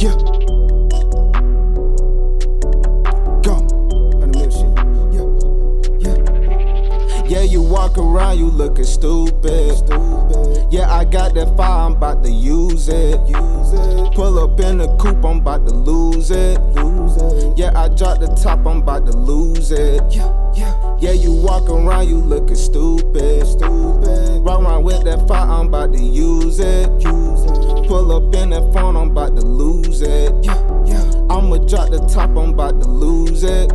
Yeah. Go. On the middle shit. Yeah. Yeah. Yeah, you walk around, you looking stupid. stupid. Yeah, I got that fire, I'm about to use it. Use it. Pull up in the coupe, I'm about to lose it. Lose it. Yeah, I drop the top, I'm about to lose it. Yeah, yeah. Yeah, you walk around, you looking stupid. Stupid. Rock around with that fire, I'm about to use it. Use it. Pull up in to lose it. I'ma drop the top, I'm about to lose it.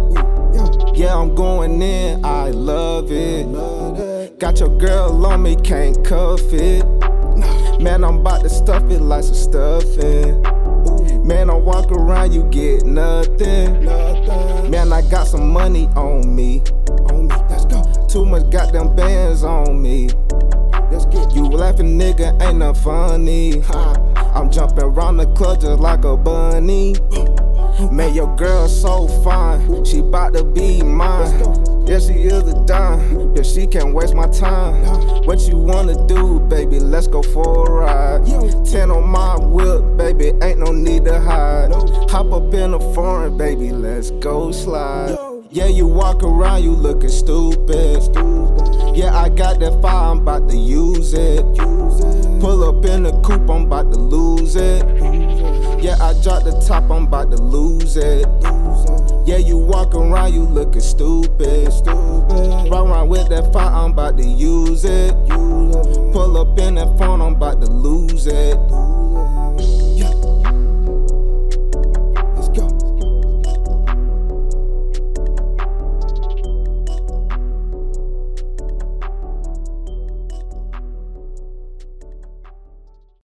Yeah, I'm going in, I love it. Got your girl on me, can't cuff it. Nah. Man, I'm about to stuff it like some stuffing. Man, I walk around, you get nothing. Man, I got some money on me. On me, let's go. Too much goddamn bands on me. Let's get you laughing, nigga, ain't nothing funny. I'm jumping around the club just like a bunny. Man, your girl so fine, she bout to be mine. Yeah, she is a dime, yeah, she can't waste my time. What you wanna do, baby? Let's go for a ride. Ten on my whip, baby, ain't no need to hide. Hop up in a foreign, baby, let's go slide. Yeah, you walk around, you looking stupid. I got that fire, I'm about to use it. Pull up in the coupe, I'm about to lose it. Yeah, I dropped the top, I'm about to lose it. Yeah, you walk around, you looking stupid. Stupid. Run around with that fire, I'm about to use it. Pull up in that phone, I'm about to lose it.